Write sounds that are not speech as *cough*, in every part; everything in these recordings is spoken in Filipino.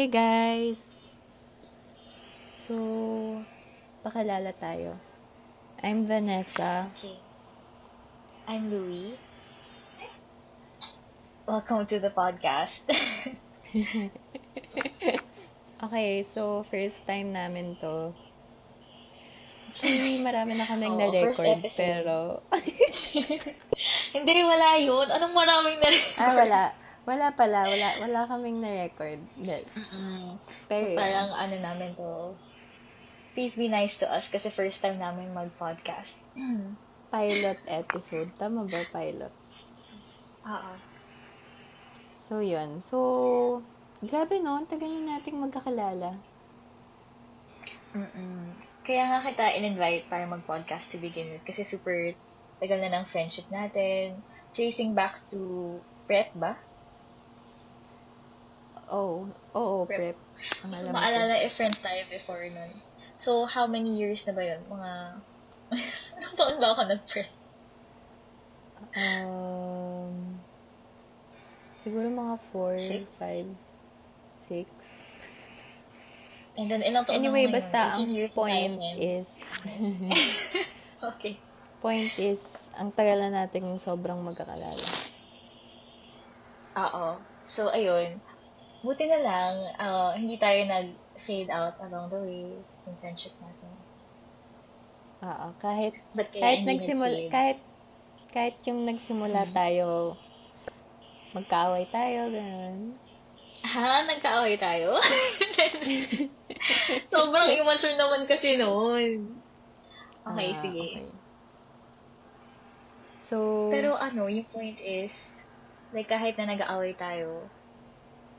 Hey guys! So, pakilala tayo. I'm Vanessa. Okay. I'm Louie. Welcome to the podcast. *laughs* Okay, so first time namin to. Actually, marami na kaming first na-record, pero... *laughs* Hindi, wala yun. Anong maraming na ah, wala. Wala pala. Wala, wala kaming na-record. Mm. pero So, parang ano namin to, please be nice to us kasi first time namin mag-podcast. pilot episode. Tama ba, pilot? Oo. So, yun. So, grabe no, tagal na nating magkakalala. Mm-mm. Kaya nga kita in-invite para mag-podcast to begin with kasi super tagal na ng friendship natin. Tracing back to prep ba? Oh, oo, Prep. prep. Ang alam ko. Maalala if friends tayo before nun. So, how many years na ba yun? Mga... *laughs* Anong taon ba ako nag-prep? Um, siguro mga 4, Six? 5, 6. And then, ilang taon Anyway, na ako basta ang 18 years na tayo point is, *laughs* okay. point is, ang tagal na natin sobrang magkakalala. Oo. So, ayun. Buti na lang, ah, hindi tayo nag-fade out along the way yung friendship natin. Oo, kahit, But kahit nagsimula, kahit, kahit yung nagsimula Mm. tayo, magkaaway tayo, ganun. Ha? Nagkaaway tayo? *laughs* Sobrang immature naman kasi noon. Okay, Ah, sige. okay. So, Pero ano, yung point is, like kahit na nag-aaway tayo,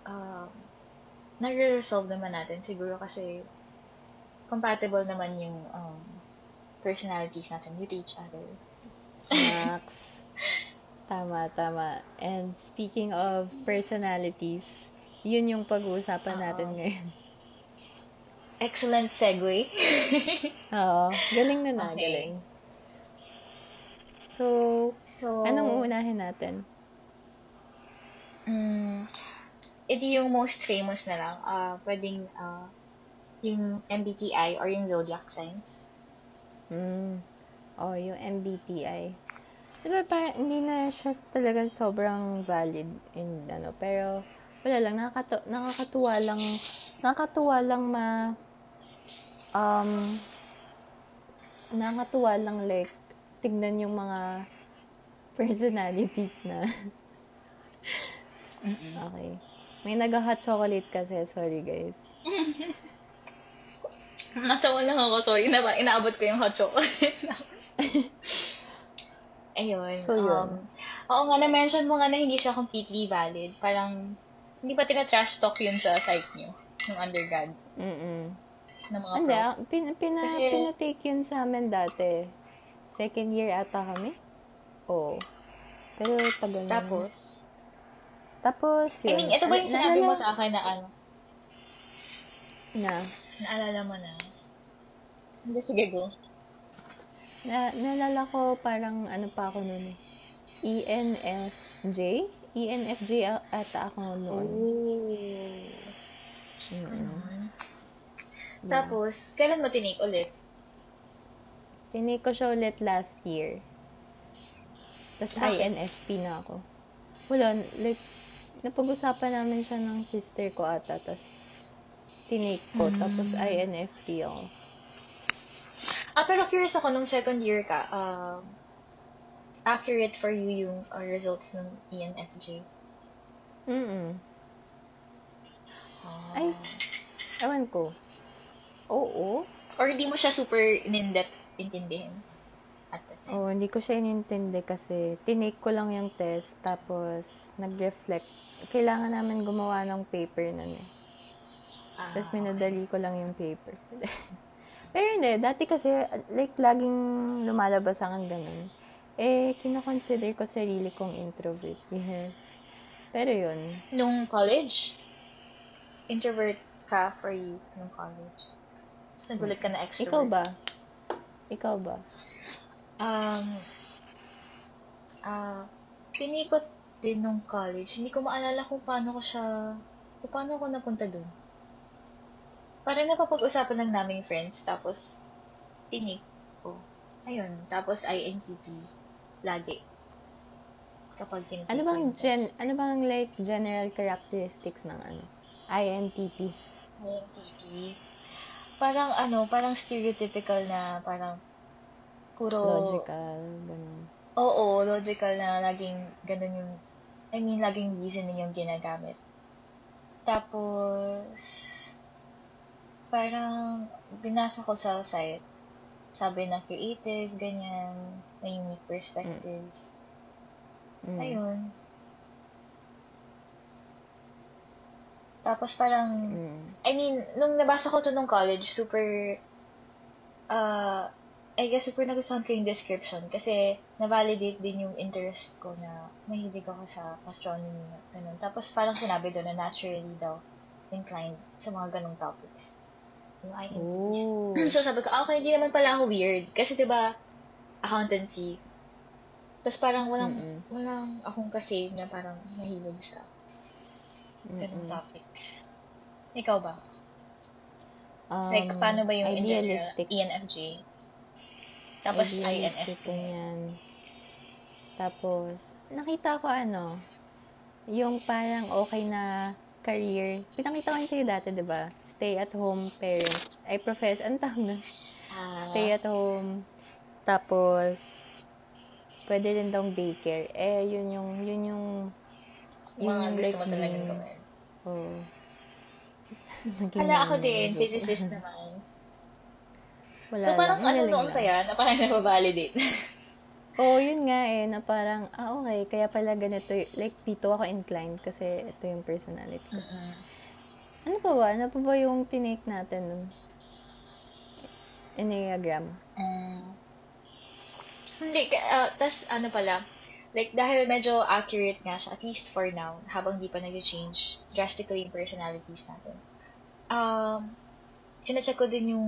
um, nare-resolve naman natin. Siguro kasi compatible naman yung um, personalities natin with each other. Max. *laughs* Tama, tama. And speaking of personalities, yun yung pag-uusapan Oo. natin ngayon. Excellent segue. *laughs* Oo. Galing na na, Okay. galing. So, so, anong uunahin natin? Mm, edi yung most famous na lang. ah pwedeng ah, yung MBTI or yung zodiac signs. Hmm. Oh, yung MBTI. Diba parang hindi na siya talagang sobrang valid in ano, pero wala lang, nakakatu- nakakatuwa lang, nakakatuwa lang ma, um, nakakatuwa lang like, tignan yung mga *laughs* personalities na, okay. May nag-hot chocolate kasi, sorry guys. *laughs* Natawa lang ako, sorry na ba? Inaabot ko yung hot chocolate. *laughs* Ayun. So, yun. Um, oo nga, na-mention mo nga na hindi siya completely valid. Parang, hindi pa tina-trash talk yun sa site niyo, yung undergrad, Mm-mm. ng mga Hindi, pin, pina, Kasi- pinatake yun sa amin dati. Second year ata kami. Oo. Pero tagal na. Tapos, Tapos, I yun. mean, ito ba yung Na- sinabi mo sa akin na ano? Na, Naalala mo na? Hindi, sige, go. na, naalala ko parang ano pa ako noon eh. ENFJ? ENFJ ata ako noon. Oh. Mm-mm. Yeah. Tapos, kailan mo tinake ulit? Tinake ko siya ulit last year. Tapos Bakit? INFP na ako. Wala, like, napag-usapan namin siya ng sister ko ata. Tapos, tinake ko. Mm. Tapos, INFP ako. Ah, pero curious ako, nung second year ka, um, accurate for you yung uh, results ng ENFJ? Mm-mm. Ah. Ay, ewan ko. Oo. Or hindi mo siya super in-depth intindihin at the time? Oo, hindi ko siya inintindi kasi tinake ko lang yung test. Tapos, nag-reflect. Kailangan namin gumawa ng paper nun eh. Ah, Tapos minadali ko lang yung paper. *laughs* Pero hindi, dati kasi, like, laging lumalabas ang ganun. Eh, kinoconsider ko sarili kong introvert. Yes. Pero yun. Nung college, introvert ka for you nung college. Tapos nagulat ka na extrovert. Ikaw ba? Ikaw ba? Um, ah, tinikot din nung college. Hindi ko maalala kung paano ko siya So, paano ako napunta dun? Parang napapag-usapan lang namin friends, tapos, tinik ko. Ayun, tapos INTP, lagi. Kapag tinik Ano bang gen ano bang like general characteristics ng ano? INTP. INTP. Parang ano, parang stereotypical na parang puro... Logical, ganun. Oo, logical na laging ganun yung, I mean, laging reasoning yung ginagamit. Tapos, parang binasa ko sa site, sabi na creative, ganyan, may unique perspectives. Mm. Ayun. Tapos parang, Mm. I mean, nung nabasa ko to nung college, super, uh, I guess super nagustuhan ko yung description kasi na-validate din yung interest ko na mahilig ako sa astronomy na ganun. Tapos parang sinabi doon na naturally daw inclined sa mga ganong topics. INTPs. Oh. *clears throat* so sabi ko, ah, okay, hindi naman pala ako weird. Kasi 'di ba accountancy. Tapos parang walang, Mm-mm. walang akong kasi na parang mahilig sa ganong Mm-mm. topics. Ikaw ba? Um, like, paano ba yung in general? idealistic. ENFJ? Tapos INFP. ganyan. Tapos, nakita ko ano, yung parang okay na career. Pinakita ko yun sa'yo dati, di ba? Stay at home parent. Ay, profession. Ang tawag nun? Ah, Stay at home. Tapos, pwede rin daw daycare. Eh, yun yung, yun yung, yun mga yung gusto mo like talagang me. gawin. Oo. *laughs* Hala, ako din. Physicist naman. Wala so, parang lang. ano noong saya na parang *laughs* nababalidate. Oo, yun nga eh, na parang, ah, okay, kaya pala ganito, like, dito ako inclined kasi ito yung personality ko. Ano pa ba? Ano pa ba yung tinake natin nun? Enneagram. Mm. Hindi, uh, tas ano pala, like, dahil medyo accurate nga siya, at least for now, habang di pa nag-change drastically yung personalities natin. Um, sinecheck ko din yung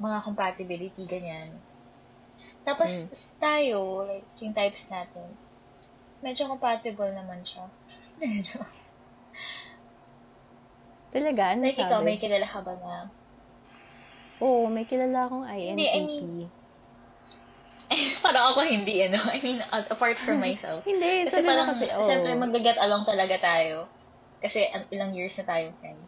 mga compatibility, ganyan. Tapos, Mm. tayo, like, yung types natin, medyo compatible naman siya. *laughs* medyo. Talaga? Ano Like, sabi? ikaw, may kilala ka ba na Oo, may kilala akong INTP. Hindi, I mean- *laughs* parang ako hindi, ano. I mean, apart from *laughs* myself. Hindi, Kasi sabi parang, kasi, oh. syempre, mag-get along talaga tayo. Kasi an- ilang years na tayo friend.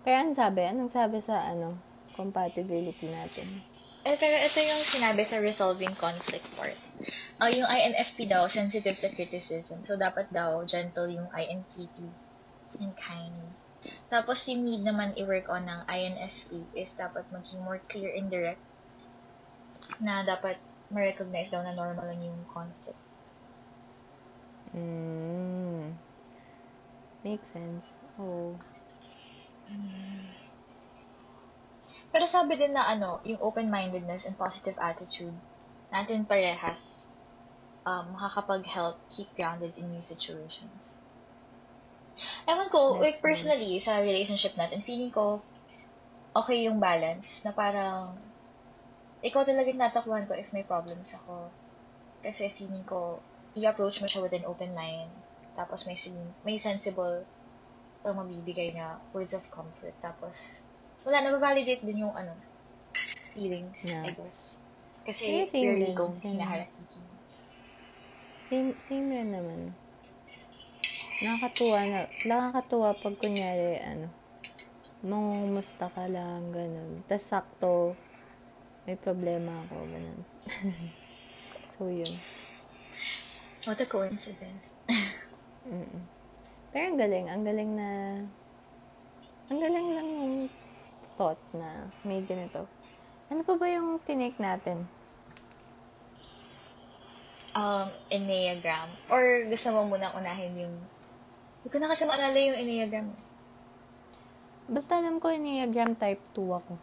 Kaya anong sabi? Anong sabi sa, ano, compatibility natin? Eh, pero ito yung sinabi sa resolving conflict part. Ah, yung INFP daw, sensitive sa criticism. So, dapat daw, gentle yung INTP and kind. Tapos, yung need naman i-work on ng INFP is dapat maging more clear and direct na dapat ma-recognize daw na normal lang yung conflict. Mm. Makes sense. Oh. Pero sabi din na ano, yung open-mindedness and positive attitude natin parehas um, makakapag-help keep grounded in new situations. Ewan ko, That's like personally, sa relationship natin, feeling ko okay yung balance na parang ikaw talaga yung tatakbuhan ko if may problems ako. Kasi feeling ko, i-approach mo siya with an open mind. Tapos may, sin- may sensible uh, mabibigay na words of comfort. Tapos, wala, nababalidate din yung ano, feelings, Yeah. I guess. Kasi Yeah, same purely kung hinaharap Same, same rin naman. Nakakatuwa na, nakakatuwa pag kunyari, ano, mangumusta ka lang, ganun. Tapos sakto, may problema ako, ganun. *laughs* so, yun. What a coincidence. Mm-mm. Pero ang galing, ang galing na, ang galing lang thought na may ganito. Ano pa ba yung tinake natin? Um, Enneagram. Or gusto mo munang unahin yung hindi ko na kasi maalala yung Enneagram. Basta alam ko, Enneagram type 2 ako.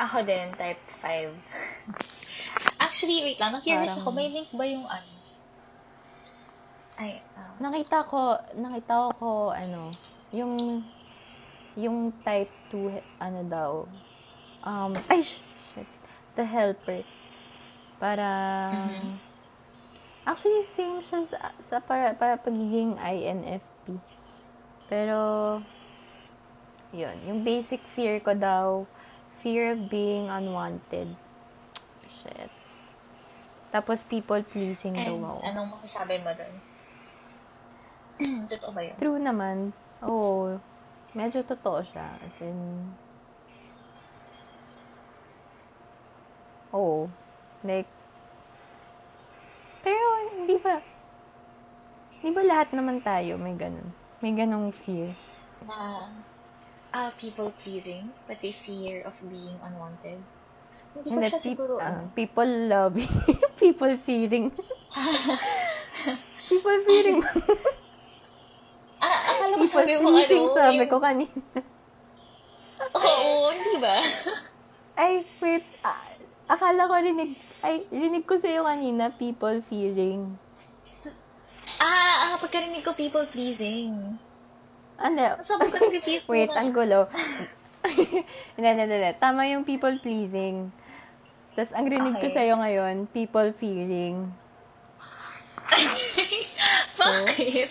Ako din, type 5. *laughs* Actually, wait lang. Na-curious Parang- ako. May link ba yung ano? Ay, um, Nakita ko, nakita ko, ano, yung, yung type 2, ano daw, um, ay, sh- shit, the helper. Para, Mhm. Actually, same siya sa, sa para, para pagiging INFP. Pero, yun. Yung basic fear ko daw, fear of being unwanted. Shit. Tapos people pleasing daw And ako. anong masasabi mo doon? *clears throat* Totoo ba yun? True naman. Oo. Medyo totoo siya. As in, oo. Like, pero hindi ba, hindi ba lahat naman tayo may ganun? May ganong fear. Na ah, people pleasing, pati fear of being unwanted. Hindi ko siya siguro, ano, people loving. *laughs* people fearing. *laughs* people fearing. *laughs* ko people pleasing, ano, sabi ko kanina. Oo, hindi ba? Ay, wait. Ah, akala ko rinig, ay, rinig ko sa'yo kanina, people fearing. Ah, ah, pagkarinig ko people pleasing. Ano? Sabi ko mo *laughs* Wait, ang gulo. *laughs* Hindi, hindi, hindi. Tama yung people pleasing. Tapos, ang rinig ko Okay. sa'yo ngayon, people fearing. *laughs* Bakit?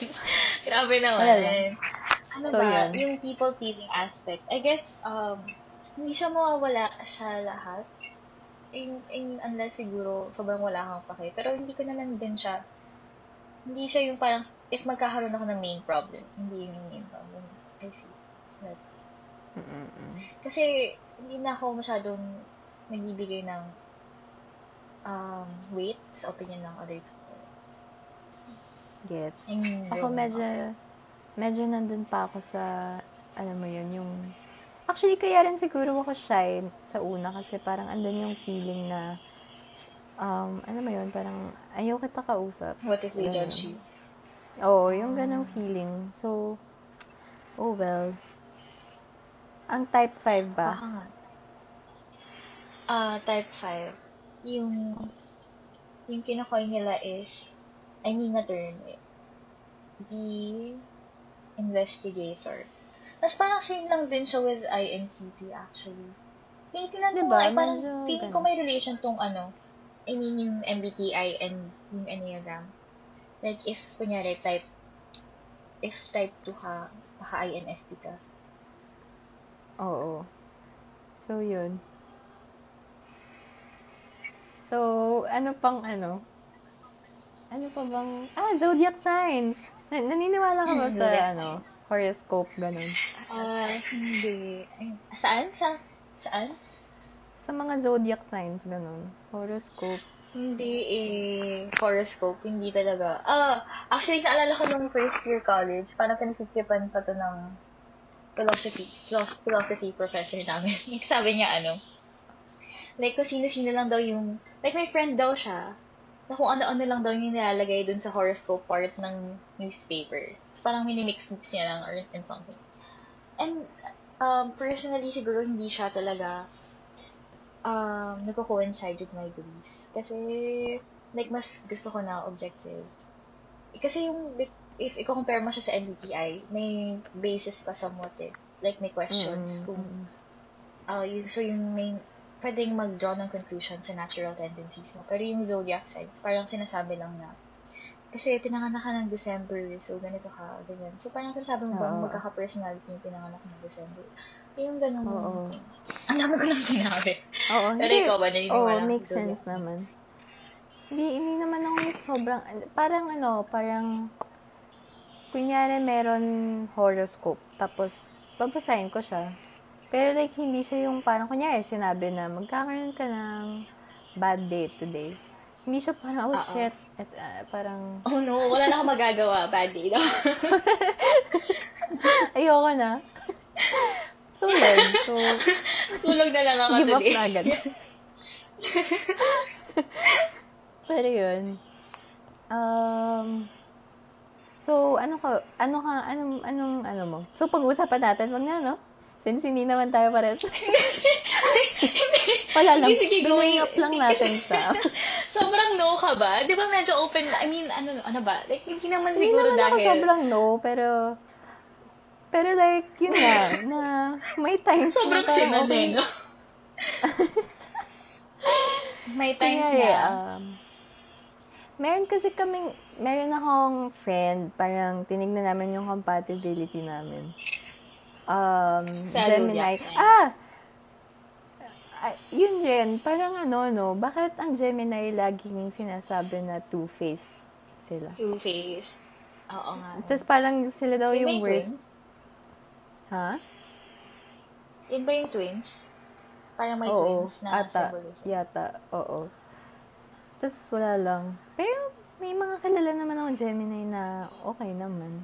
Grabe naman. Wala lang. Ano So, ba, yun. yung people pleasing aspect, I guess, um, hindi siya mawawala sa lahat. In, in, unless siguro sobrang wala kang pake. Pero hindi ko naman din siya, hindi siya yung parang, if magkakaroon ako ng main problem, hindi yun yung main problem. I feel. Like, Mm-mm. kasi, hindi na ako masyadong nagbibigay ng um, weight sa opinion ng other people. Gets. I mean, Ako medyo, medyo nandun pa ako sa, alam mo yun, yung, actually, kaya rin siguro ako shy sa una kasi parang andun yung feeling na, um, ano mo yun, parang ayaw kita kausap. What if they judge you? Oo, yung ganong feeling. So, oh well. Ang type 5 ba? Baka nga. Ah, type 5. Yung, yung kinakoy nila is, I mean na term eh, the investigator. Tapos parang same lang din siya with INTP actually. Tinitingnan ko Diba? nga, eh, parang feeling ko may relation tong ano, I mean yung MBTI and yung Enneagram. Like if, kunyari, type, if type 2 ka, baka INFP ka. Oo. So, yun. So, ano pang ano? Ano pa bang... Ah, zodiac signs! Na- naniniwala ka ba sa, Zodiac ano, horoscope, ganun? Ah, hindi. Ay, saan? Sa, saan? Sa mga zodiac signs, ganun. Horoscope. Hindi eh, horoscope, hindi talaga. Ah, actually, naalala ko nung first year college, parang pinasikipan pa to ng philosophy, philosophy, philosophy professor namin. *laughs* Sabi niya, ano, like, kung sino-sino lang daw yung, like, may friend daw siya, na kung ano-ano lang daw yung nilalagay dun sa horoscope part ng newspaper. So, parang minimix-mix niya lang or and something. And, um, personally, siguro hindi siya talaga um, nagko-coincide with my beliefs. Kasi, like, mas gusto ko na objective. Kasi yung, if i-compare mo siya sa MBTI, may basis pa somewhat eh. Like, may questions. Mm, Kung, mm, uh, yung, so yung may, pwedeng mag-draw ng conclusion sa natural tendencies mo. Pero yung zodiac signs, parang sinasabi lang na, kasi pinanganak ka ng December, so ganito ka, ganyan. So parang sinasabi mo ba, magkaka-personality yung pinanganak ng December. Yung ganun. Oo. Ang dami ko lang sinabi. Oo, Pero ikaw ba, naniniwala Oo, makes zodiac sense naman. Hindi, hindi naman ako sobrang, parang ano, parang, kunyari meron horoscope, tapos, babasahin ko siya. Pero like, hindi siya yung parang, kunyari, sinabi na, magkakaroon ka ng bad day today. Hindi siya parang, oh Oo. shit, at, ah, parang, Oh no, wala na akong magagawa. Bad day daw. *laughs* ayoko na. so, yun. So, Tulog na lang ako give up today. na agad. *laughs* Pero yun. Um, so, ano ka, ano ka, anong, anong, ano mo? So, pag-uusapan natin, wag na, no? Since hindi naman tayo pares. *laughs* Wala lang. Sige, going- up lang natin sa... *laughs* Sobrang no ka ba? Di ba medyo open, I mean, ano, ano ba? Like, hindi naman Hindi siguro naman ako dahil... sobrang no, pero... Pero like, yun nga, na may times Sobrang na parang sinad okay. no? *laughs* May times Kunyari, na. um, Meron kasi kaming, meron akong friend, parang tinignan namin yung compatibility namin. Um, Sa Gemini. zodiac. Ah! Ah, yun rin, parang ano, no, bakit ang Gemini laging sinasabi na two-faced sila? Two-faced. Oo nga. Tapos parang sila daw yung yung worst. twins? Ha? Yun ba yung twins? Parang may Oo, twins na ata, symbolism. yata, oo. Tapos wala lang. Pero may mga kilala naman akong Gemini na okay naman.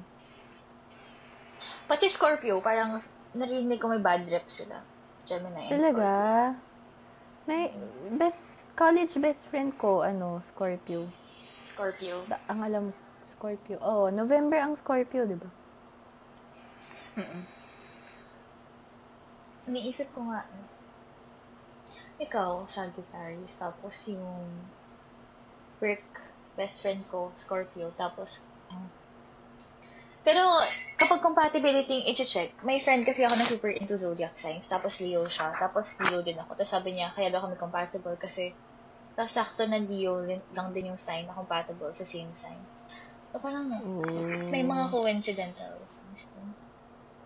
Pati Scorpio, parang narinig ko may bad rep sila. Gemini and Talaga? May best college best friend ko ano, Scorpio. Scorpio. Da, ang alam Scorpio. Oh, November ang Scorpio, 'di ba? Mm-mm. Iniisip ko nga, ikaw, Sagittarius, tapos yung Rick, best friend ko, Scorpio, tapos, um, pero, kapag compatibility yung i-check, may friend kasi ako na super into zodiac signs, tapos Leo siya, tapos Leo din ako. Tapos sabi niya, kaya daw kami compatible kasi, tapos sakto na Leo lang din yung sign na compatible sa same sign. So, parang, may mga coincidental.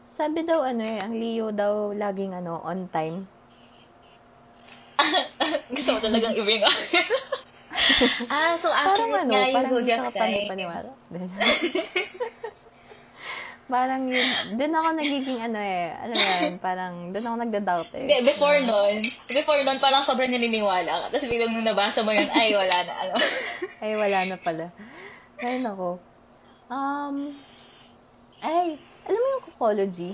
Sabi daw ano eh, ang Leo daw laging ano, on time. *laughs* Gusto mo talagang i-bring up. *laughs* ah, so Parang accurate ano, nga yung parang hindi zodiac siya sign. kapanipaniwala. *laughs* parang yun, dun ako nagiging ano eh, alam mo yan, parang dun ako nagda-doubt eh. Hindi, before nun, before nun, parang sobrang naniniwala ka. Tapos biglang nung nabasa mo yun, ay, wala na, ano. *laughs* Ay, wala na pala. Ay, nako. Um, ay, alam mo yung Cocology?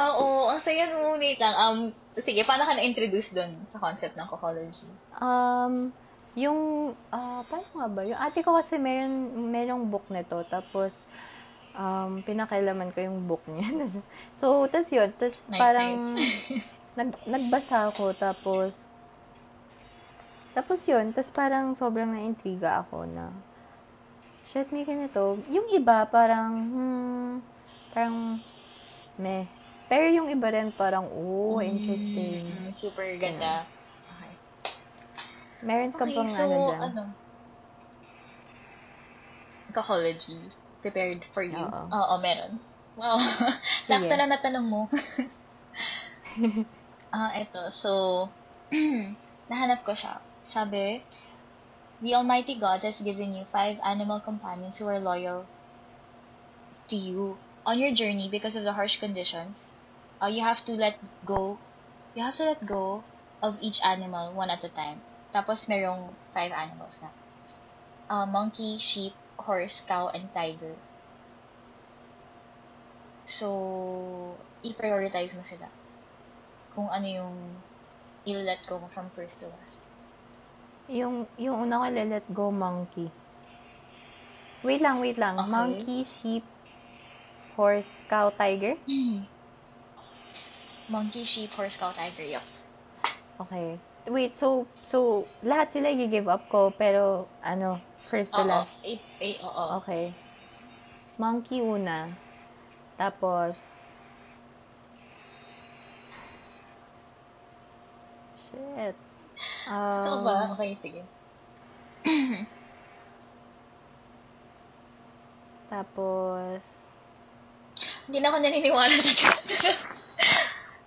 Oo, ang saya nung wait lang. Um, sige, paano ka na-introduce dun sa concept ng cocology? Um, yung, ah, paano nga ba? Yung ate ko kasi meron, merong book nito. Tapos, um, pinakailaman ko yung book niya. *laughs* so, tas yun. Tas Nice, parang, *laughs* nag, nagbasa ako. Tapos, tapos yun. Tas parang sobrang naintriga ako na, shit, may ganito. Yung iba, parang, hmm, parang, meh. Pero yung iba rin parang, oh, interesting. Mm, super ganda. Okay. Meron ka Okay, bang so, ano dyan? ano? Cocology. Prepared for you? Oo. Oo, meron. Wow. *laughs* Sakto na natanong mo. *laughs* Ah, eto. So, *clears throat* nahanap ko siya. Sabi, The Almighty God has given you five animal companions who are loyal to you on your journey because of the harsh conditions. Uh, you have to let go. You have to let go of each animal one at a time. Tapos merong five animals na. Uh, monkey, sheep, horse, cow, and tiger. So, i-prioritize mo sila. Kung ano yung i-let go mo from first to last. Yung, yung una ko, let go monkey. Wait lang, wait lang. Okay. Monkey, sheep, horse, cow, tiger? Monkey, sheep, horse, cow, tiger. Yup. Okay. Wait, so, so, lahat sila i-give up ko, pero, ano, first to Oo. last. Eh, eh, oo. Okay. Monkey una. Tapos, shit. Ito Um, ba? Okay, sige. Tapos, Hindi na ako naniniwala sa *laughs*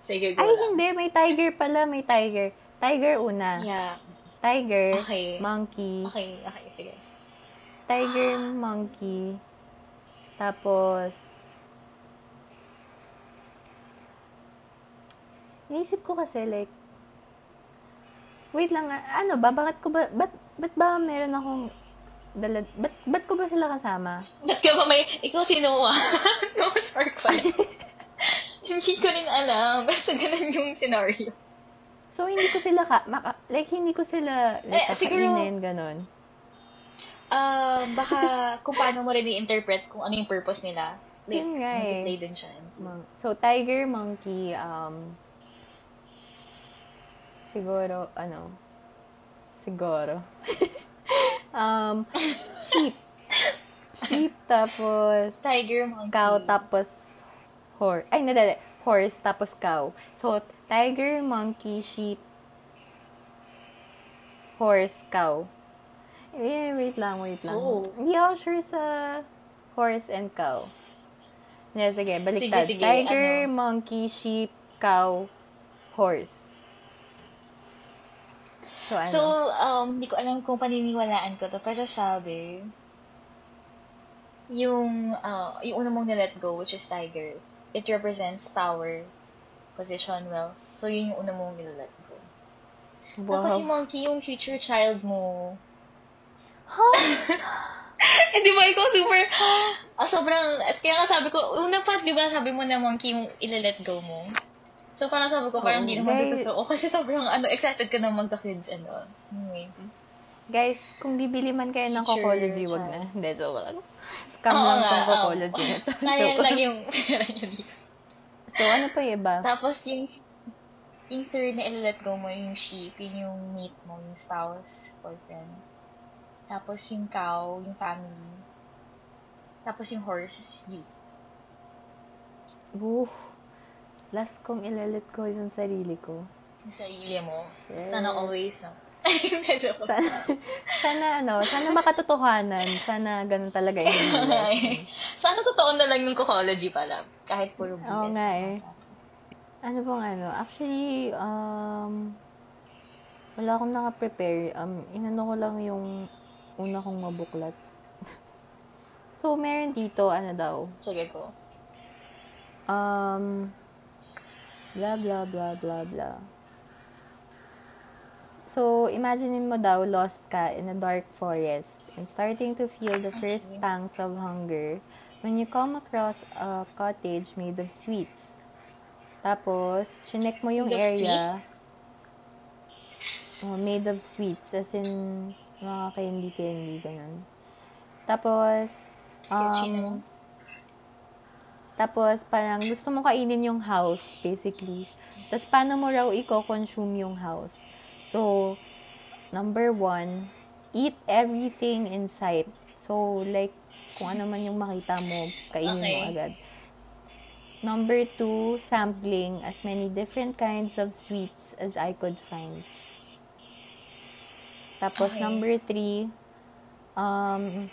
Sige, go ay, lang. hindi. May tiger pala. May tiger. Tiger una. Yeah. Tiger, Okay. monkey, Okay, okay, sige. Tiger, monkey, tapos, Naisip ko kasi like, wait lang, ano ba, bakit ko ba, ba't, ba't ba meron akong, dala, ba't, ba't ko ba sila kasama? Ba't ka ba may, ikaw sino ah? *laughs* no, spark pala. *laughs* Hindi ko rin alam. Basta ganun yung scenario. So, hindi ko sila, ka, maka, like, hindi ko sila, like, Eh, siguro- kakainin, Ah, baka kung paano mo rin i-interpret kung ano yung purpose nila. Like, Yun nga eh. play din siya. Mon- So, tiger, monkey, um, siguro, ano, siguro, *laughs* um, sheep. Sheep, tapos, Tiger, monkey. cow, tapos, horse. Ay, nadali. Horse, tapos cow. So, tiger, monkey, sheep, horse, cow. Eh, wait lang, wait lang. Oo. Hindi ako sure sa horse and cow. Hindi, sige, baliktad. Sige, sige, Tiger, ano? monkey, sheep, cow, horse. So, ano? So, um, hindi ko alam kung paniniwalaan ko to, pero sabi, yung, uh, yung una mong na-let go, which is tiger, it represents power, position, wealth. So, yun yung una mong nilalet go. Tapos si wow. monkey, yung future child mo. Huh? eh, di ba ikaw super, *gasps* ah, sobrang, at kaya nga sabi ko, una pa, di ba sabi mo na monkey yung ilalet go mo? So, parang sabi ko, parang hindi naman very- totoo. Kasi sobrang, ano, excited ka na magka-kids and all. Anyway. Guys, kung bibili man kayo ng cocology, wag na. Hindi, joke lang. Scam Oo lang nga, tong cocology na to. *laughs* Sayang lang yung pera niya dito. So, ano pa yung iba? Tapos yung yung third na ilalet go mo, yung sheep, yun yung mate mo, yung spouse, boyfriend. Tapos yung cow, yung family. Tapos yung horse, you. Woo. Last kong ilalit ko yung sarili ko. Yung sarili mo. Shit. Sana always, no? *laughs* Sana, sana ano, sana makatotohanan. Sana ganun talaga yung *laughs* Sana totoo na lang yung cocology pala. Kahit puro BS. Oo nga eh. Ano bang ano? Actually, um, wala akong naka-prepare. Um, inano ko lang yung una kong mabuklat. *laughs* so, meron dito, ano daw, Sige ko. um, blah, blah, blah, blah, blah. So, imaginein mo daw, lost ka in a dark forest and starting to feel the first Okay. pangs of hunger when you come across a cottage made of sweets. Tapos, chinek mo yung area. Oh, made of sweets, as in, mga candy-candy, ganun. Tapos, um, tapos, parang gusto mo kainin yung house, basically. Tapos, paano mo raw i-consume yung house? So, number one, eat everything in sight. So, like, kung ano man yung makita mo, kainin mo Okay. agad. Number two, sampling as many different kinds of sweets as I could find. Tapos, Okay. number three, um,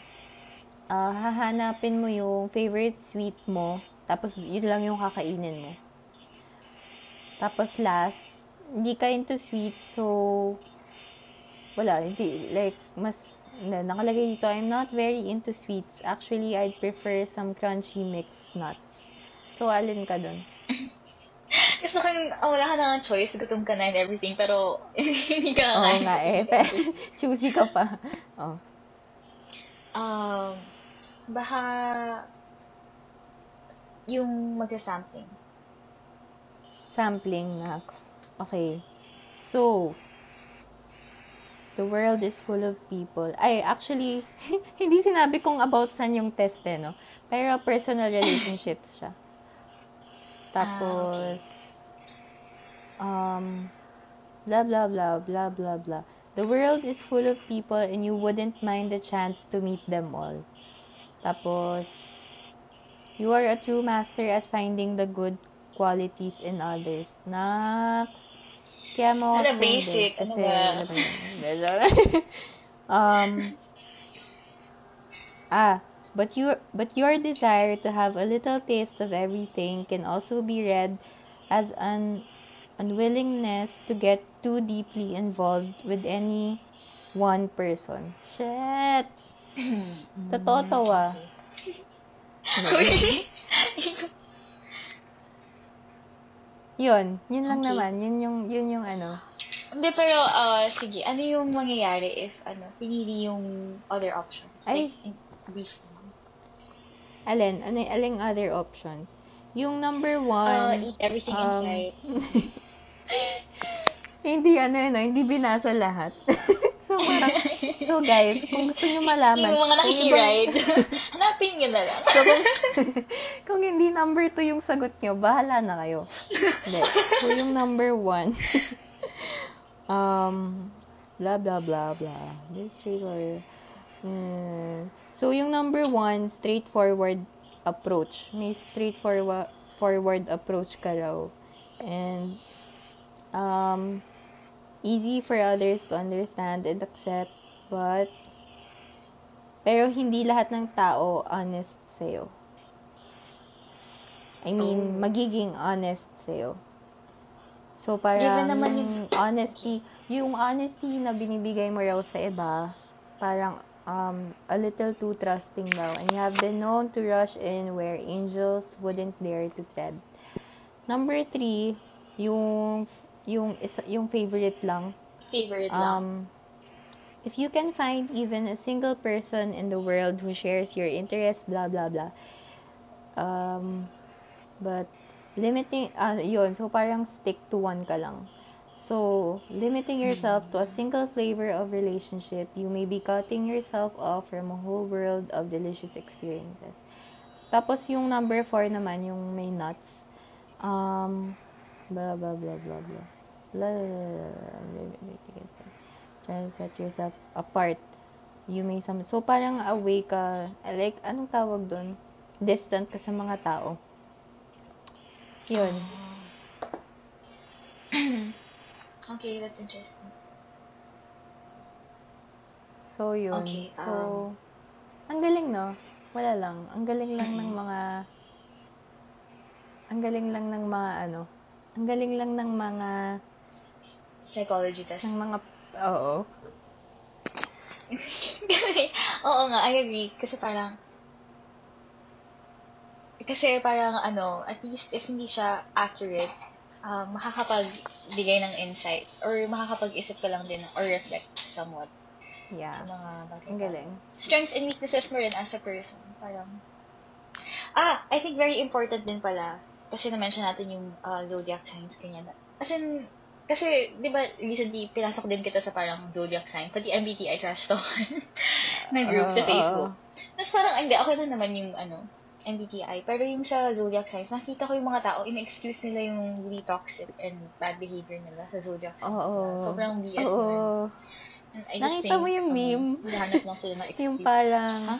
ah, hahanapin mo yung favorite sweet mo, tapos yun lang yung kakainin mo. Tapos last, hindi ka into sweets, so wala, hindi, like, mas, na, nakalagay dito, I'm not very into sweets. Actually, I'd prefer some crunchy mixed nuts. So, alin ka dun? *laughs* Gusto yung, oh, wala ka na nga choice, gutom ka na and everything, pero hindi ka Oo kakain. nga eh, choosy ka pa. Oh. Um, baka yung magsasampling. Sampling, Max. Okay. So, the world is full of people. Ay, actually, *laughs* hindi sinabi kong about saan yung test eh, no? Pero personal relationships siya. Tapos, um, blah, blah, blah, blah, blah, blah. The world is full of people and you wouldn't mind the chance to meet them all. Tapos, you are a true master at finding the good qualities in others. Nax. Kaya mo Ano, basic? Ano Kasi, ano ba *laughs* um, ah, *laughs* but your but your desire to have a little taste of everything can also be read as an unwillingness to get too deeply involved with any one person. Shit. Totoo to ah. Yun, yun lang Okay. naman. Yun yung, yun yung ano. Hindi, pero, uh, sige, ano yung mangyayari if, ano, pinili yung other options? Ay. Like, in. Alin, ano, aling other options? Yung number Uh, one, eat everything um, inside. *laughs* hindi ano yun, ah, hindi binasa lahat. *laughs* so, parang, so guys, kung gusto nyo malaman, Yung mga nakikiride. *laughs* Hanapin nyo na lang. so, kung, kung hindi number two yung sagot nyo, bahala na kayo. Hindi. So, yung number one, um, blah, blah, blah, blah. This straightforward. Mm. So, yung number one, straightforward approach. May straightforward forward approach ka raw. And, um, easy for others to understand and accept, but Pero hindi lahat ng tao honest sa'yo. I mean, Oh. magiging honest sa'yo. So, parang naman yung honesty, yung honesty na binibigay mo raw sa iba, parang um, a little too trusting daw. And you have been known to rush in where angels wouldn't dare to tread. Number three, yung, yung, isa, yung favorite lang, Favorite lang. um, if you can find even a single person in the world who shares your interests, blah, blah, blah. Um, but, limiting, ah, yun, so parang stick to one ka lang. So, limiting yourself to a single flavor of relationship, you may be cutting yourself off from a whole world of delicious experiences. Tapos, yung number four naman, yung may nuts. Um, blah, blah, blah, blah, blah. Blah, blah, blah, blah, blah. Try to set yourself apart. You may some... So, parang away ka. Like, anong tawag doon? Distant ka sa mga tao. Yun. Okay, that's interesting. So, yun. Okay, so, um, ang galing, no? Wala lang. Ang galing lang ng mga... Ang galing lang ng mga, ano? Ang galing lang ng mga... Psychology test. ng mga... Oo. *laughs* Oo nga, I agree. Kasi parang, kasi parang ano, at least if hindi siya accurate, um, makakapagbigay ng insight or makakapag-isip ka lang din or reflect somewhat Yeah. sa mga bagay. Ang galing. Strengths and weaknesses mo rin as a person. Parang, ah, I think very important din pala, kasi na-mention natin yung uh, zodiac signs, ganyan. As in, kasi, di ba, recently, pinasok din kita sa parang zodiac sign, pati MBTI trash talk *laughs* na group sa Oo, Facebook. Tapos parang, hindi, okay lang naman yung, ano, MBTI. Pero yung sa zodiac signs, nakita ko yung mga tao, in-excuse nila yung really toxic and bad behavior nila sa zodiac signs. Oo. Sobrang BS naman. And I just Nakita mo think, yung um, meme? Hinahanap lang sila ng *laughs* excuse. Yung parang... Ha?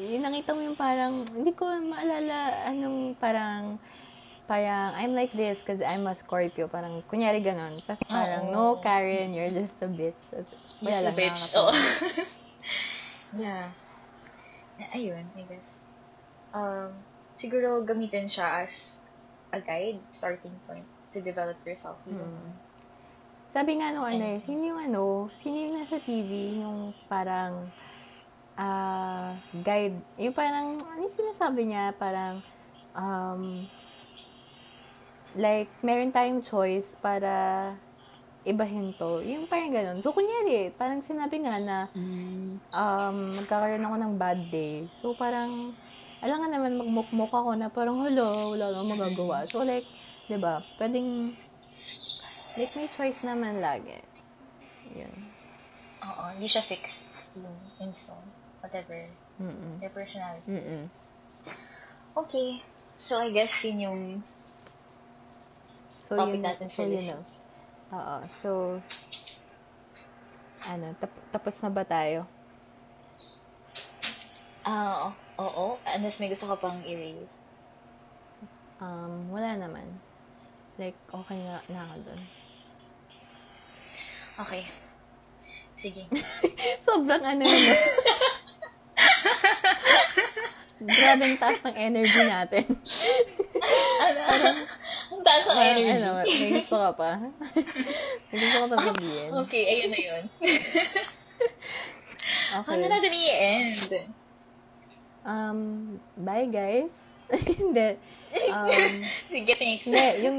Yung nakita mo yung parang... Hindi ko maalala anong parang... Parang, I'm like this because I'm a Scorpio. Parang, kunyari ganon. Tapos parang, Oo. no, Karen, you're just a bitch. Just a bitch. Oo. *laughs* yeah. Ayun, I guess. Um, siguro gamitin siya as a guide, starting point to develop yourself. even Mm. Sabi nga nung ano eh, sino yung ano, sino yung nasa TV, yung parang, ah, guide, yung parang, ano yung sinasabi niya, parang, um, like, meron tayong choice para ibahin to. Yung parang ganun. So, kunyari, parang sinabi nga na, um, magkakaroon ako ng bad day. So, parang, alam nga naman, magmukmuk ako na parang, hello, wala lang magagawa. So, like, di ba, pwedeng, like, may choice naman lagi. Yun. Oo, hindi siya fixed in, in stone. Whatever. Mm-mm. Their personality. Mm-mm. Okay. So, I guess yun yung So, Topic yun, natin so, for yun this. na. Oo. So, ano, tap- tapos na ba tayo? Ah, oo. Oo. Unless may gusto ka pang i-raise. Um, wala naman. Like, okay na, na ako dun. Okay. Sige. *laughs* Sobrang ano yun. no? Grabe ang taas ng energy natin. ano? Ang taas ng energy. ano, may gusto ka pa. may gusto ka pa sabihin. Okay, ayun na yun. *laughs* Okay. Ano natin i-end? Um, bye guys. *laughs* Hindi. Um, *laughs* Sige, thanks. hindi, yung,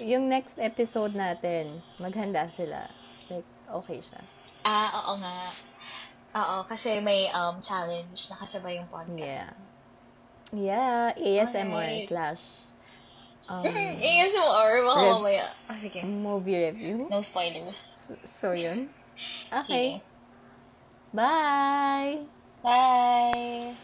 yung next episode natin, maghanda sila. Like, okay siya. Ah, oo nga. Oo, kasi may um challenge na kasabay yung podcast. Yeah. Yeah, ASMR Alright. slash um, *laughs* ASMR, baka Rev- mamaya. Ah, sige. movie review. No spoilers. So, yun. Okay. Sige. Bye! Bye!